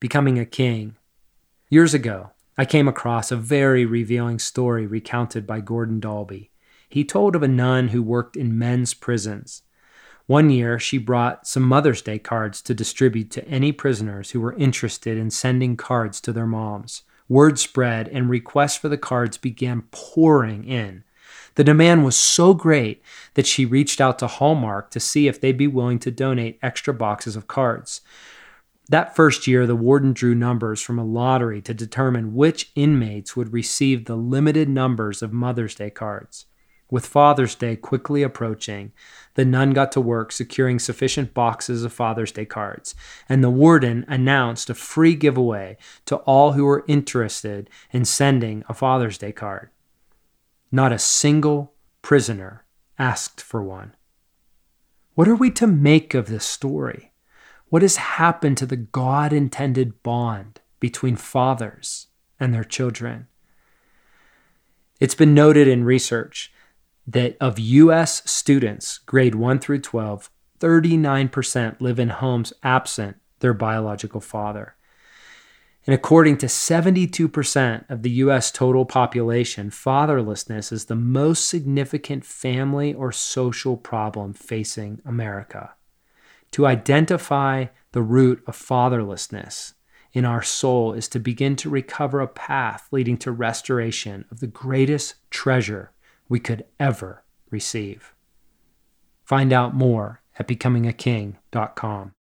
Becoming a King. Years ago, I came across a very revealing story recounted by Gordon Dalbey. He told of a nun who worked in men's prisons. One year, she brought some Mother's Day cards to distribute to any prisoners who were interested in sending cards to their moms. Word spread, and requests for the cards began pouring in. The demand was so great that she reached out to Hallmark to see if they'd be willing to donate extra boxes of cards. That first year, the warden drew numbers from a lottery to determine which inmates would receive the limited numbers of Mother's Day cards. With Father's Day quickly approaching, the nun got to work securing sufficient boxes of Father's Day cards, and the warden announced a free giveaway to all who were interested in sending a Father's Day card. Not a single prisoner asked for one. What are we to make of this story? What has happened to the God intended bond between fathers and their children? It's been noted in research that of U.S. students, grade 1 through 12, 39% live in homes absent their biological father. And according to 72% of the US total population, fatherlessness is the most significant family or social problem facing America. To identify the root of fatherlessness in our soul is to begin to recover a path leading to restoration of the greatest treasure we could ever receive. Find out more at becomingaking.com.